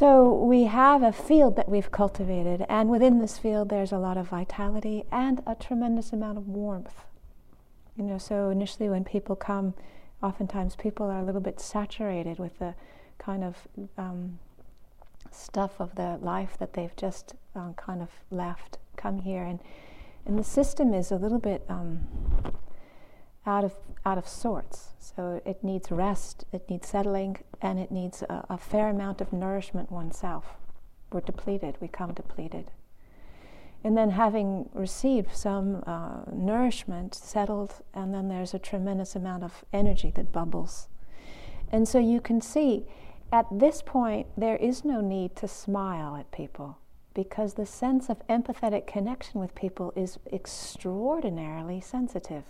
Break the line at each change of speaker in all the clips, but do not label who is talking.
So we have a field that we've cultivated, and within this field, there's a lot of vitality and a tremendous amount of warmth. You know, so initially when people come, oftentimes people are a little bit saturated with the kind of um, stuff of the life that they've just um, kind of left, come here, and and the system is a little bit um, out of out of sorts. So it needs rest, it needs settling, and it needs a, a fair amount of nourishment oneself. We're depleted. We come depleted. And then, having received some uh, nourishment, settled, and then there's a tremendous amount of energy that bubbles. And so you can see at this point, there is no need to smile at people because the sense of empathetic connection with people is extraordinarily sensitive.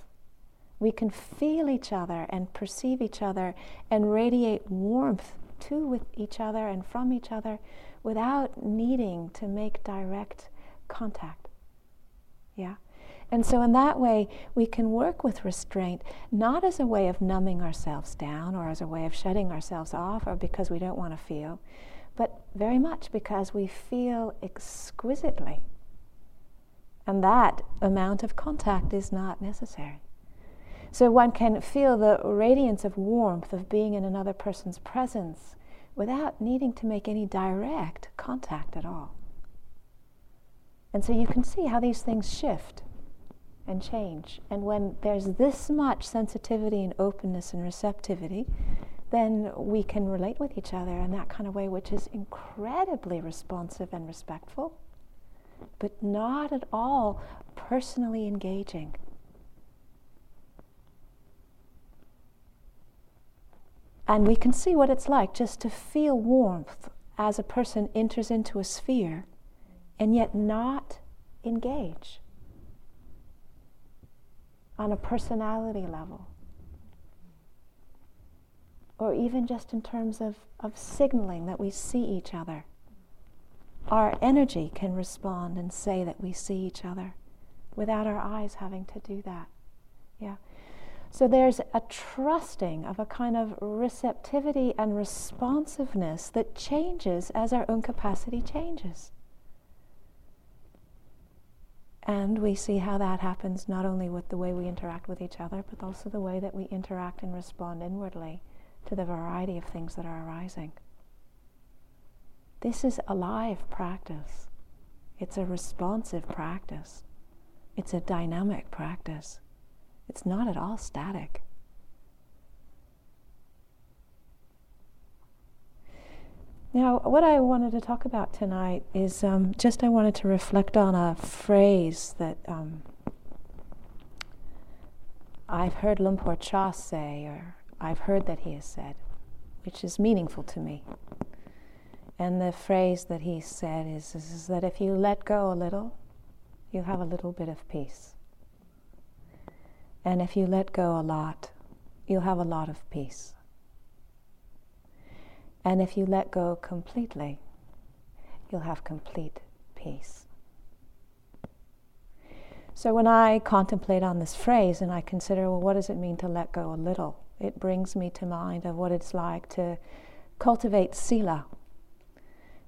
We can feel each other and perceive each other and radiate warmth to with each other and from each other without needing to make direct contact. Yeah? And so, in that way, we can work with restraint not as a way of numbing ourselves down or as a way of shutting ourselves off or because we don't want to feel, but very much because we feel exquisitely. And that amount of contact is not necessary. So, one can feel the radiance of warmth of being in another person's presence without needing to make any direct contact at all. And so you can see how these things shift and change. And when there's this much sensitivity and openness and receptivity, then we can relate with each other in that kind of way, which is incredibly responsive and respectful, but not at all personally engaging. And we can see what it's like just to feel warmth as a person enters into a sphere and yet not engage on a personality level. Or even just in terms of, of signaling that we see each other. Our energy can respond and say that we see each other without our eyes having to do that. Yeah. So there's a trusting of a kind of receptivity and responsiveness that changes as our own capacity changes. And we see how that happens not only with the way we interact with each other, but also the way that we interact and respond inwardly to the variety of things that are arising. This is a live practice. It's a responsive practice. It's a dynamic practice. It's not at all static. Now, what I wanted to talk about tonight is um, just I wanted to reflect on a phrase that um, I've heard Luang Por Chah say, or I've heard that he has said, which is meaningful to me. And the phrase that he said is, is, is that if you let go a little, you have a little bit of peace. And if you let go a lot, you'll have a lot of peace. And if you let go completely, you'll have complete peace. So when I contemplate on this phrase and I consider, well, what does it mean to let go a little? It brings me to mind of what it's like to cultivate sila.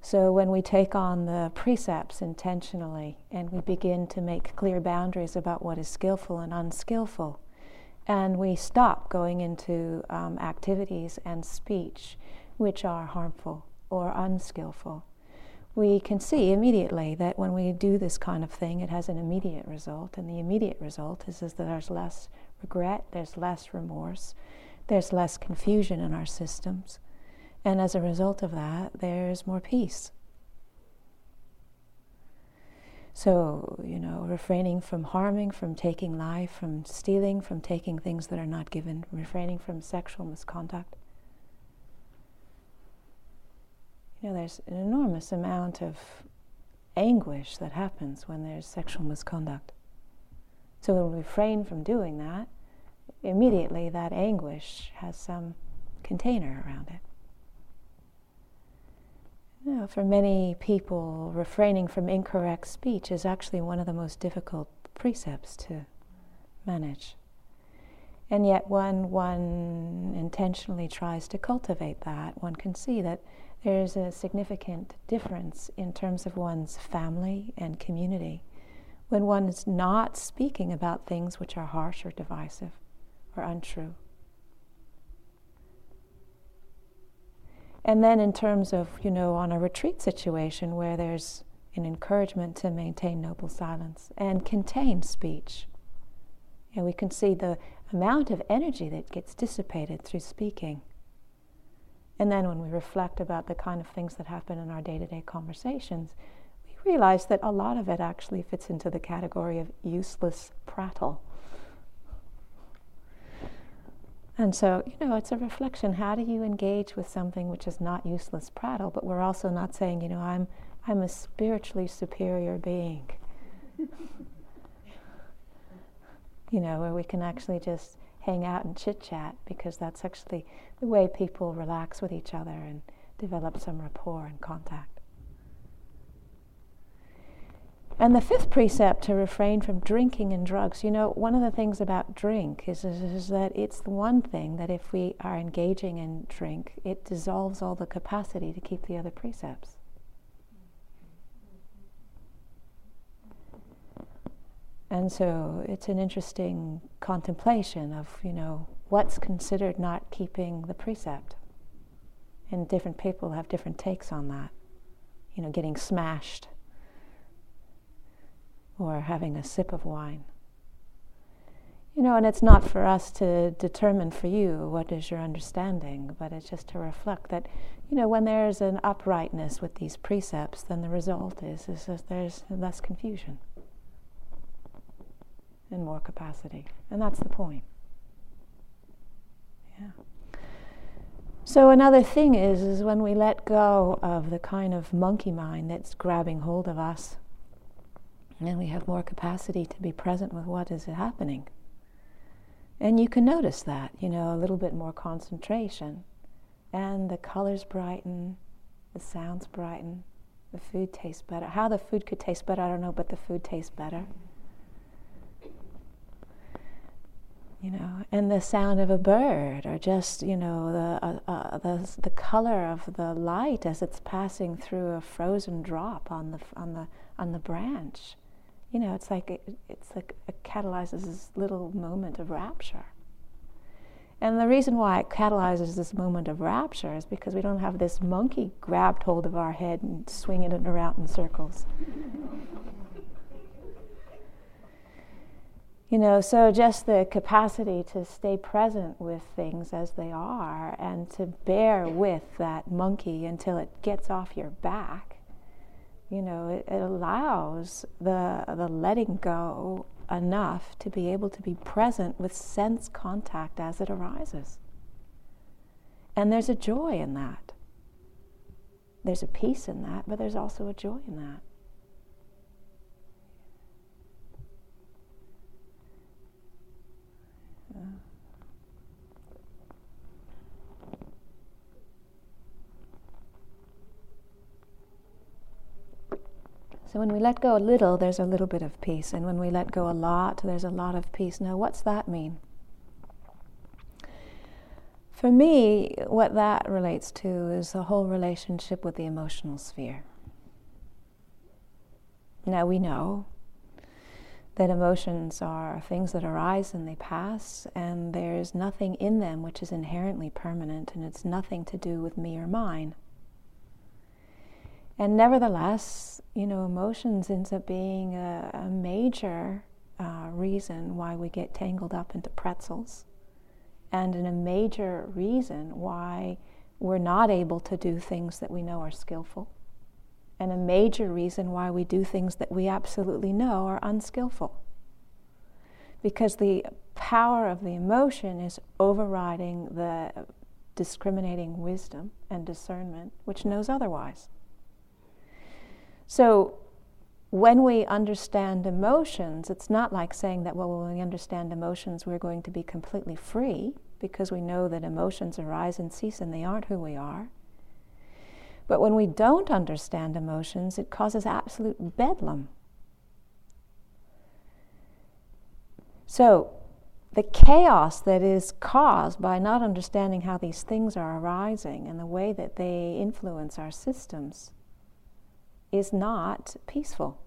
So when we take on the precepts intentionally and we begin to make clear boundaries about what is skillful and unskillful, and we stop going into um, activities and speech which are harmful or unskillful. We can see immediately that when we do this kind of thing, it has an immediate result, and the immediate result is, is that there's less regret, there's less remorse, there's less confusion in our systems, and as a result of that, there's more peace. So, you know, refraining from harming, from taking life, from stealing, from taking things that are not given, refraining from sexual misconduct. you know, there's an enormous amount of anguish that happens when there's sexual misconduct. So when we refrain from doing that, immediately that anguish has some container around it. For many people, refraining from incorrect speech is actually one of the most difficult precepts to manage. And yet, when one intentionally tries to cultivate that, one can see that there's a significant difference in terms of one's family and community when one is not speaking about things which are harsh or divisive or untrue. And then, in terms of, you know, on a retreat situation where there's an encouragement to maintain noble silence and contain speech, and we can see the amount of energy that gets dissipated through speaking. And then, when we reflect about the kind of things that happen in our day to day conversations, we realize that a lot of it actually fits into the category of useless prattle. And so, you know, it's a reflection. How do you engage with something which is not useless prattle, but we're also not saying, you know, I'm, I'm a spiritually superior being. you know, where we can actually just hang out and chit chat because that's actually the way people relax with each other and develop some rapport and contact. And the fifth precept to refrain from drinking and drugs. You know, one of the things about drink is, is, is, that it's the one thing that if we are engaging in drink, it dissolves all the capacity to keep the other precepts. And so it's an interesting contemplation of, you know, what's considered not keeping the precept. And different people have different takes on that. You know, getting smashed or having a sip of wine. You know, and it's not for us to determine for you what is your understanding, but it's just to reflect that, you know, when there's an uprightness with these precepts, then the result is, is that there's less confusion and more capacity. And that's the point. Yeah. So another thing is, is when we let go of the kind of monkey mind that's grabbing hold of us and we have more capacity to be present with what is happening. And you can notice that, you know, a little bit more concentration. And the colors brighten, the sounds brighten, the food tastes better. How the food could taste better, I don't know, but the food tastes better. You know, and the sound of a bird, or just you know the uh, uh, the the color of the light as it's passing through a frozen drop on the on the on the branch you know, it's like it, it's like it catalyzes this little moment of rapture. And the reason why it catalyzes this moment of rapture is because we don't have this monkey grabbed hold of our head and swinging it around in circles. you know, so just the capacity to stay present with things as they are and to bear with that monkey until it gets off your back you know, it, it allows the, the letting go enough to be able to be present with sense contact as it arises. And there's a joy in that. There's a peace in that, but there's also a joy in that. So when we let go a little, there's a little bit of peace. And when we let go a lot, there's a lot of peace. Now, what's that mean? For me, what that relates to is the whole relationship with the emotional sphere. Now, we know that emotions are things that arise and they pass, and there's nothing in them which is inherently permanent, and it's nothing to do with me or mine. And nevertheless, you know, emotions ends up being a, a major uh, reason why we get tangled up into pretzels, and a major reason why we're not able to do things that we know are skillful, and a major reason why we do things that we absolutely know are unskillful. Because the power of the emotion is overriding the discriminating wisdom and discernment, which knows otherwise. So when we understand emotions, it's not like saying that, well, when we understand emotions, we're going to be completely free because we know that emotions arise and cease and they aren't who we are. But when we don't understand emotions, it causes absolute bedlam. So, the chaos that is caused by not understanding how these things are arising and the way that they influence our systems is not peaceful.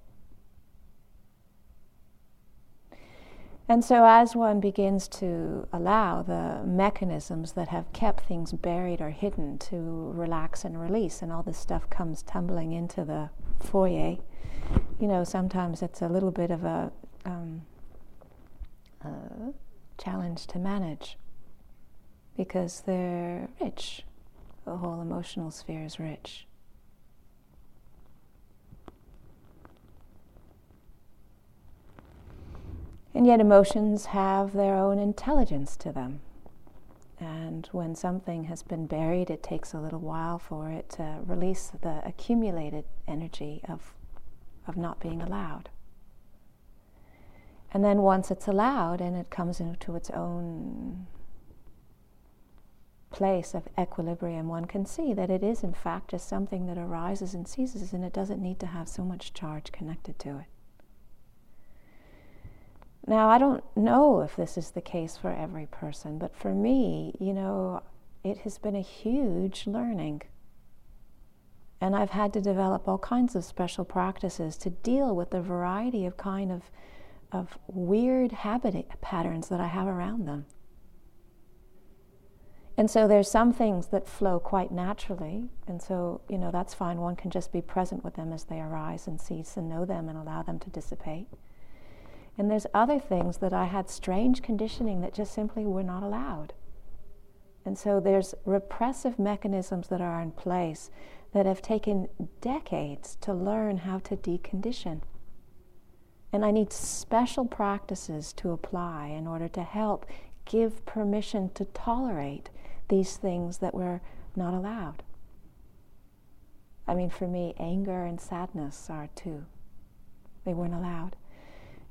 And so, as one begins to allow the mechanisms that have kept things buried or hidden to relax and release, and all this stuff comes tumbling into the foyer, you know, sometimes it's a little bit of a, um, a challenge to manage because they're rich. The whole emotional sphere is rich. And yet, emotions have their own intelligence to them. And when something has been buried, it takes a little while for it to release the accumulated energy of, of not being allowed. And then once it's allowed and it comes into its own place of equilibrium, one can see that it is, in fact, just something that arises and ceases, and it doesn't need to have so much charge connected to it. Now, I don't know if this is the case for every person, but for me, you know, it has been a huge learning. And I've had to develop all kinds of special practices to deal with the variety of kind of, of weird habit patterns that I have around them. And so there's some things that flow quite naturally, and so, you know, that's fine. One can just be present with them as they arise and cease and know them and allow them to dissipate. And there's other things that I had strange conditioning that just simply were not allowed. And so there's repressive mechanisms that are in place that have taken decades to learn how to decondition. And I need special practices to apply in order to help give permission to tolerate these things that were not allowed. I mean, for me, anger and sadness are too. They weren't allowed.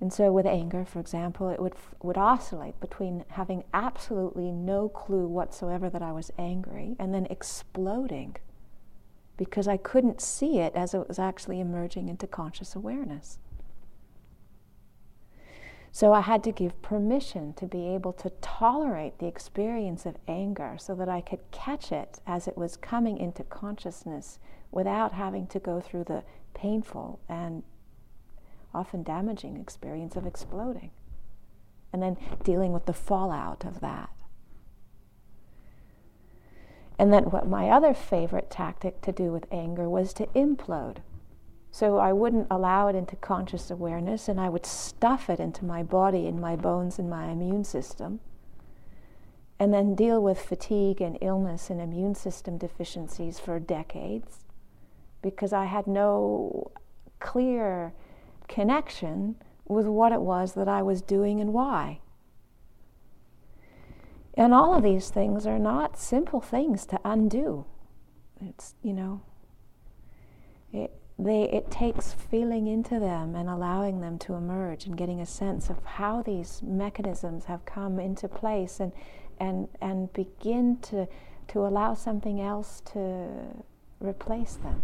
And so, with anger, for example, it would, would oscillate between having absolutely no clue whatsoever that I was angry and then exploding because I couldn't see it as it was actually emerging into conscious awareness. So I had to give permission to be able to tolerate the experience of anger so that I could catch it as it was coming into consciousness without having to go through the painful and often damaging experience of exploding. And then dealing with the fallout of that. And then, what my other favorite tactic to do with anger was to implode. So I wouldn't allow it into conscious awareness, and I would stuff it into my body in my bones in my immune system. And then deal with fatigue and illness and immune system deficiencies for decades because I had no clear connection with what it was that I was doing and why. And all of these things are not simple things to undo. It's, you know, it, they, it takes feeling into them and allowing them to emerge and getting a sense of how these mechanisms have come into place and, and, and begin to, to allow something else to replace them.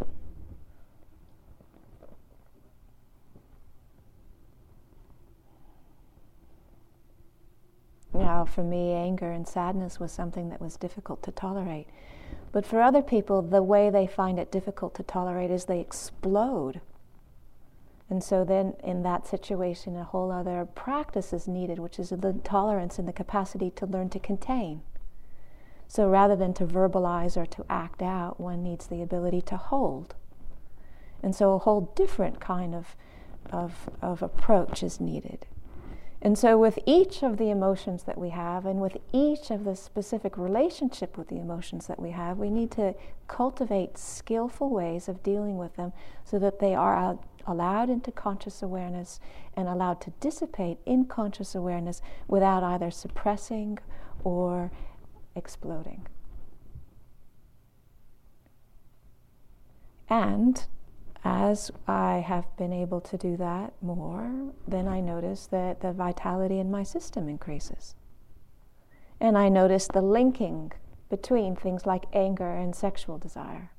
Now, for me, anger and sadness was something that was difficult to tolerate. But for other people, the way they find it difficult to tolerate is they explode. And so then, in that situation, a whole other practice is needed, which is the tolerance and the capacity to learn to contain. So rather than to verbalize or to act out, one needs the ability to hold. And so a whole different kind of, of, of approach is needed. And so, with each of the emotions that we have, and with each of the specific relationship with the emotions that we have, we need to cultivate skillful ways of dealing with them so that they are allowed into conscious awareness and allowed to dissipate in conscious awareness without either suppressing or exploding. And as I have been able to do that more, then I notice that the vitality in my system increases. And I notice the linking between things like anger and sexual desire,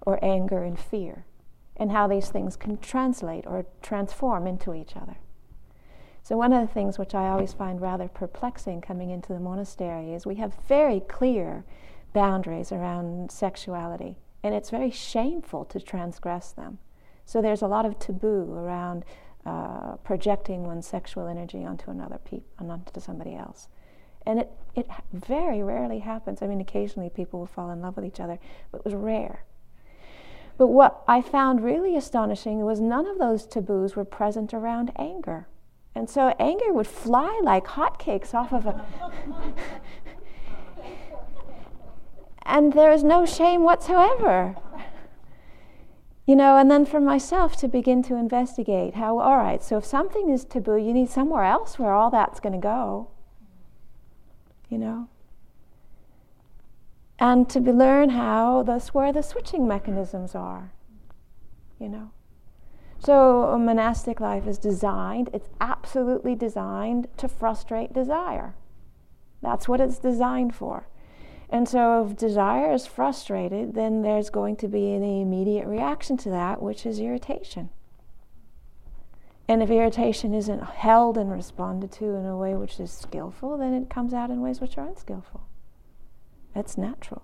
or anger and fear, and how these things can translate or transform into each other. So, one of the things which I always find rather perplexing coming into the monastery is we have very clear boundaries around sexuality, and it's very shameful to transgress them. So, there's a lot of taboo around uh, projecting one's sexual energy onto another pe- onto somebody else. And it, it very rarely happens. I mean, occasionally people will fall in love with each other, but it was rare. But what I found really astonishing was none of those taboos were present around anger. And so anger would fly like hotcakes off of a. and there is no shame whatsoever. You know, and then for myself to begin to investigate how, all right, so if something is taboo, you need somewhere else where all that's going to go. You know? And to be, learn how, that's where the switching mechanisms are. You know? So, a monastic life is designed, it's absolutely designed to frustrate desire. That's what it's designed for. And so, if desire is frustrated, then there's going to be an immediate reaction to that, which is irritation. And if irritation isn't held and responded to in a way which is skillful, then it comes out in ways which are unskillful. That's natural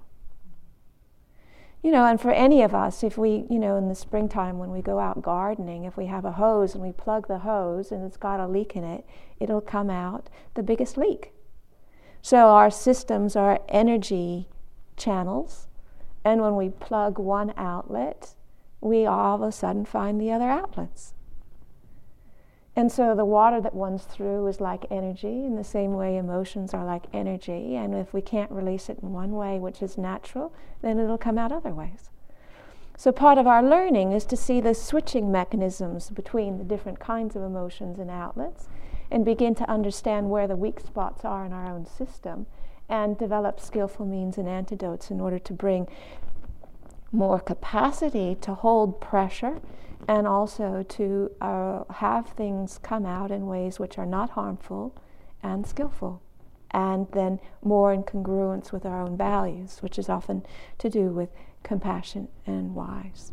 you know, and for any of us, if we, you know, in the springtime when we go out gardening, if we have a hose and we plug the hose and it's got a leak in it, it'll come out the biggest leak. So our systems are energy channels, and when we plug one outlet, we all of a sudden find the other outlets. And so the water that runs through is like energy, in the same way emotions are like energy. And if we can't release it in one way, which is natural, then it'll come out other ways. So part of our learning is to see the switching mechanisms between the different kinds of emotions and outlets and begin to understand where the weak spots are in our own system and develop skillful means and antidotes in order to bring more capacity to hold pressure and also to uh, have things come out in ways which are not harmful and skillful, and then more in congruence with our own values, which is often to do with compassion and wise.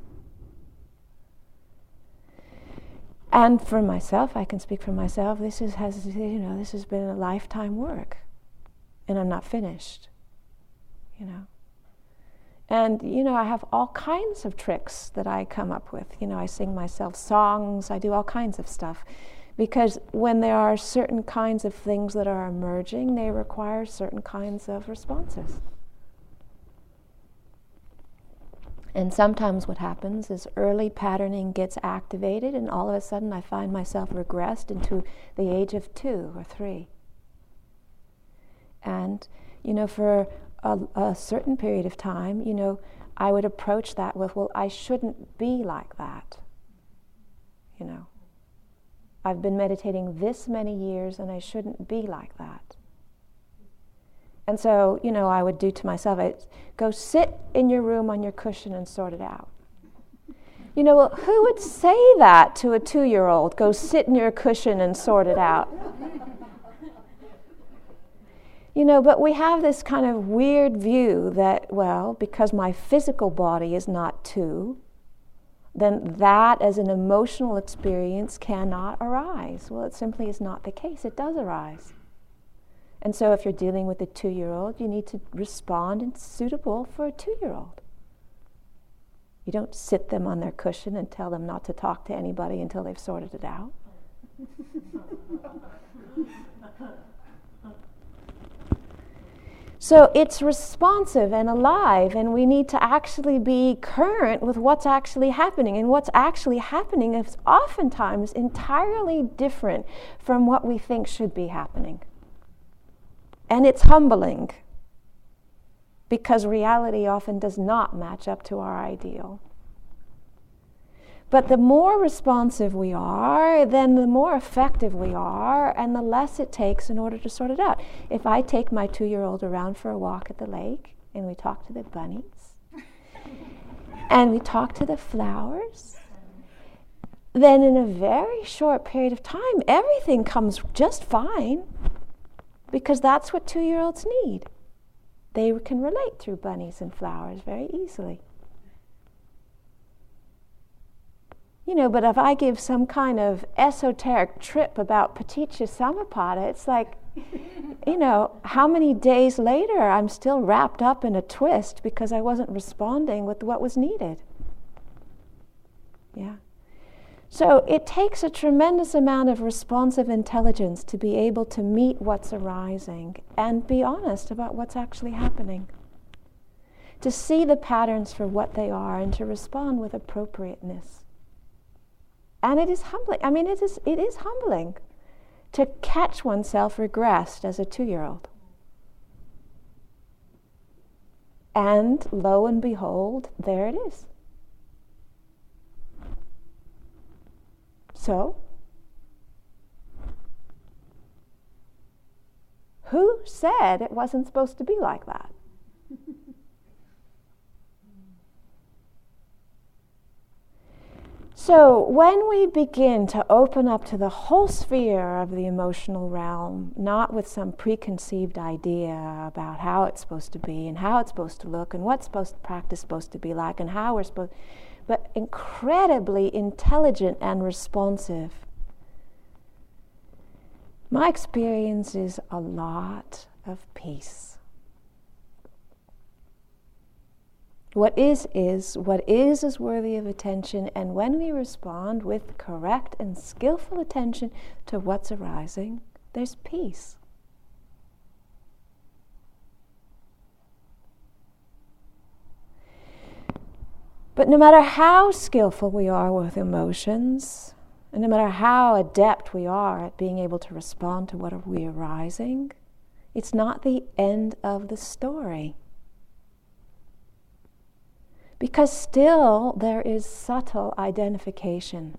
And for myself, I can speak for myself. This is, has you know this has been a lifetime work, and I'm not finished. You know. And, you know, I have all kinds of tricks that I come up with. You know, I sing myself songs, I do all kinds of stuff. Because when there are certain kinds of things that are emerging, they require certain kinds of responses. And sometimes what happens is early patterning gets activated, and all of a sudden I find myself regressed into the age of two or three. And, you know, for a, a certain period of time, you know, I would approach that with, well, I shouldn't be like that. You know, I've been meditating this many years and I shouldn't be like that. And so, you know, I would do to myself, I go sit in your room on your cushion and sort it out. You know, well, who would say that to a two year old? Go sit in your cushion and sort it out. You know, but we have this kind of weird view that, well, because my physical body is not two, then that as an emotional experience cannot arise. Well, it simply is not the case. It does arise. And so, if you're dealing with a two year old, you need to respond and suitable for a two year old. You don't sit them on their cushion and tell them not to talk to anybody until they've sorted it out. So it's responsive and alive, and we need to actually be current with what's actually happening. And what's actually happening is oftentimes entirely different from what we think should be happening. And it's humbling because reality often does not match up to our ideal. But the more responsive we are, then the more effective we are, and the less it takes in order to sort it out. If I take my two year old around for a walk at the lake and we talk to the bunnies and we talk to the flowers, then in a very short period of time, everything comes just fine because that's what two year olds need. They can relate through bunnies and flowers very easily. You know, but if I give some kind of esoteric trip about Paticca Samuppada, it's like, you know, how many days later I'm still wrapped up in a twist because I wasn't responding with what was needed. Yeah. So it takes a tremendous amount of responsive intelligence to be able to meet what's arising and be honest about what's actually happening. To see the patterns for what they are and to respond with appropriateness. And it is humbling. I mean, it is, it is humbling to catch oneself regressed as a two year old. And lo and behold, there it is. So, who said it wasn't supposed to be like that? So, when we begin to open up to the whole sphere of the emotional realm, not with some preconceived idea about how it's supposed to be and how it's supposed to look and what's supposed practice supposed to be like and how we're supposed, but incredibly intelligent and responsive. My experience is a lot of peace. What is, is. What is, is worthy of attention. And when we respond with correct and skillful attention to what's arising, there's peace. But no matter how skillful we are with emotions, and no matter how adept we are at being able to respond to what are we arising, it's not the end of the story because still there is subtle identification.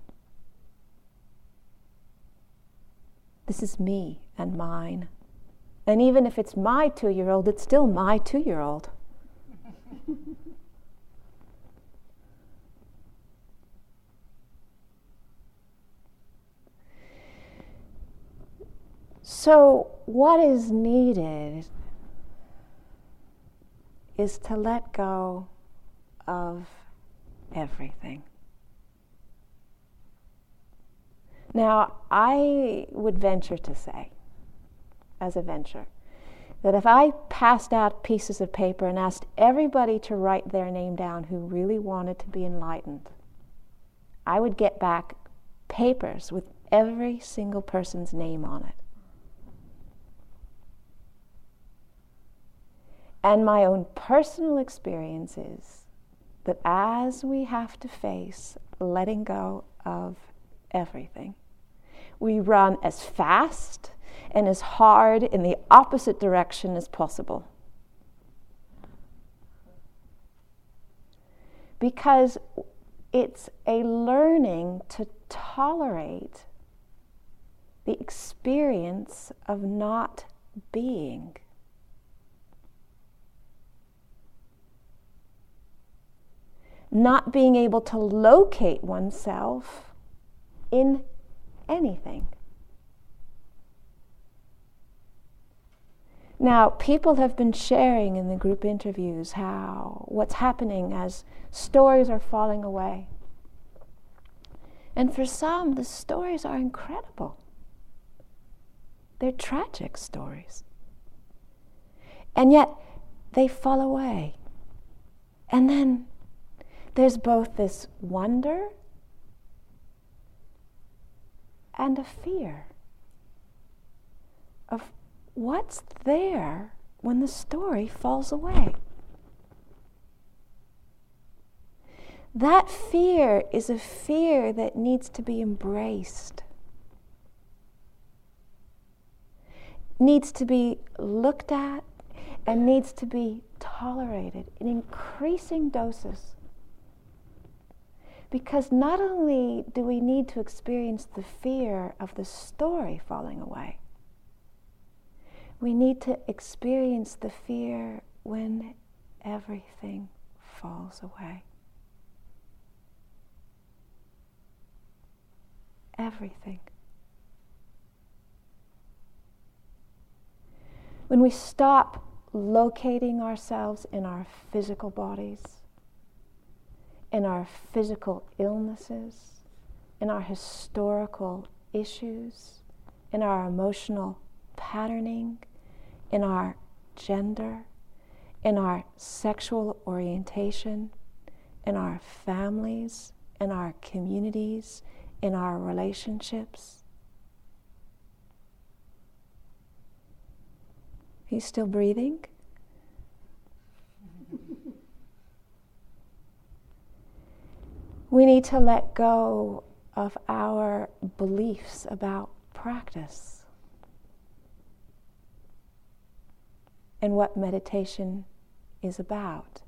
This is me and mine. And even if it's my two year old, it's still my two year old. so, what is needed is to let go of everything. Now, I would venture to say, as a venture, that if I passed out pieces of paper and asked everybody to write their name down who really wanted to be enlightened, I would get back papers with every single person's name on it. And my own personal experiences that as we have to face letting go of everything, we run as fast and as hard in the opposite direction as possible. Because it's a learning to tolerate the experience of not being. Not being able to locate oneself in anything. Now, people have been sharing in the group interviews how what's happening as stories are falling away. And for some, the stories are incredible. They're tragic stories. And yet, they fall away. And then there's both this wonder and a fear of what's there when the story falls away. That fear is a fear that needs to be embraced, needs to be looked at, and needs to be tolerated in increasing doses. Because not only do we need to experience the fear of the story falling away, we need to experience the fear when everything falls away. Everything. When we stop locating ourselves in our physical bodies, in our physical illnesses, in our historical issues, in our emotional patterning, in our gender, in our sexual orientation, in our families, in our communities, in our relationships. He's still breathing? We need to let go of our beliefs about practice and what meditation is about.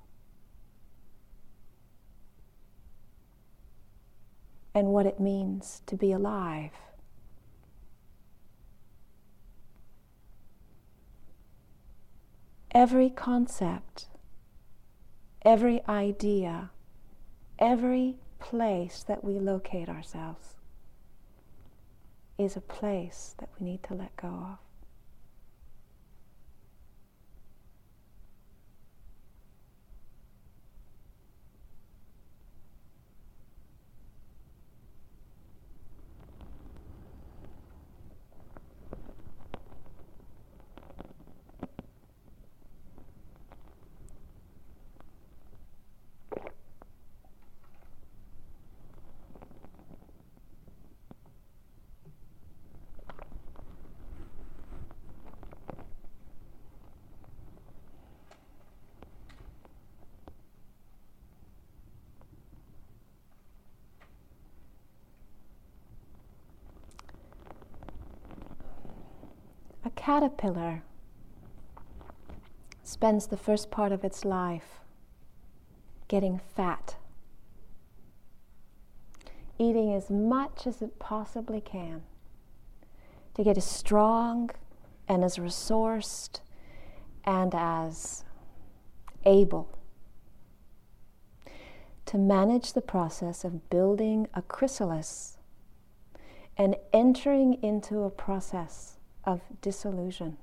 And what it means to be alive. Every concept, every idea, every place that we locate ourselves is a place that we need to let go of. Caterpillar spends the first part of its life getting fat, eating as much as it possibly can to get as strong and as resourced and as able to manage the process of building a chrysalis and entering into a process of disillusion.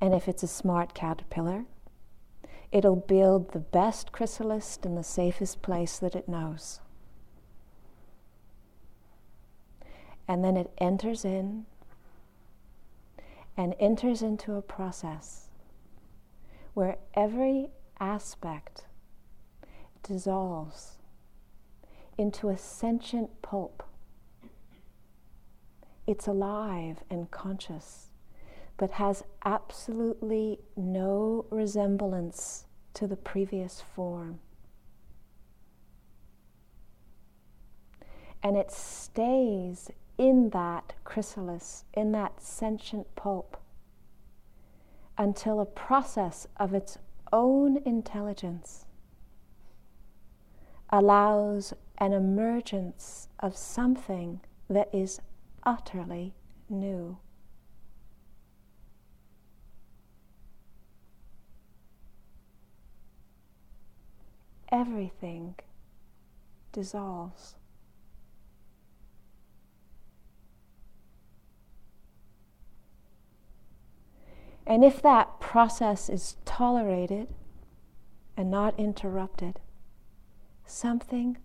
And if it's a smart caterpillar, it'll build the best chrysalis in the safest place that it knows. And then it enters in and enters into a process where every aspect dissolves into a sentient pulp. It's alive and conscious, but has absolutely no resemblance to the previous form. And it stays in that chrysalis, in that sentient pulp, until a process of its own intelligence allows an emergence of something that is utterly new. Everything dissolves. And if that process is tolerated and not interrupted, something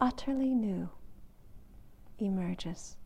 utterly new emerges.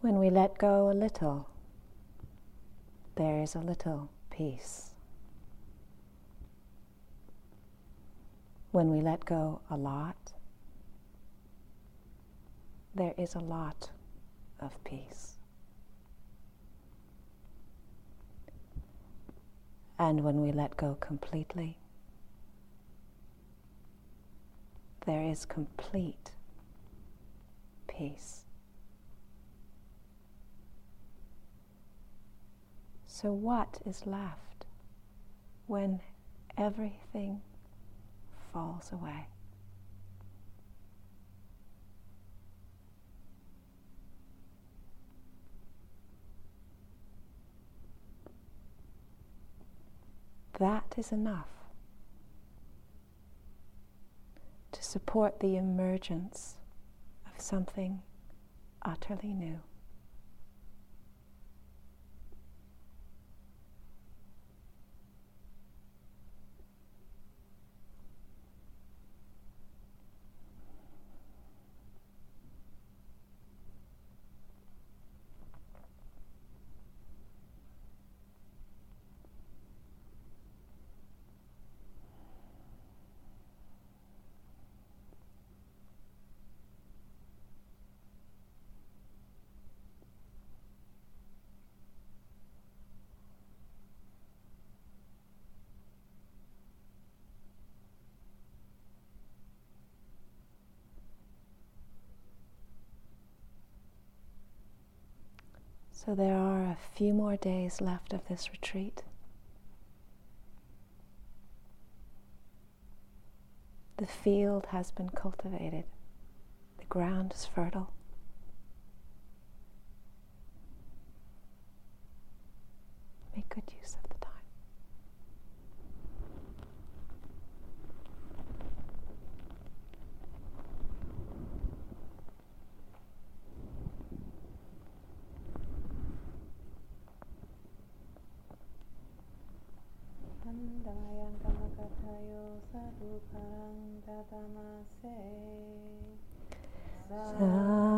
When we let go a little, there is a little peace. When we let go a lot, there is a lot of peace. And when we let go completely, there is complete peace. So, what is left when everything falls away? That is enough to support the emergence of something utterly new. So there are a few more days left of this retreat. The field has been cultivated, the ground is fertile. Make good use of the time.
Andayang kamakatayo sadhu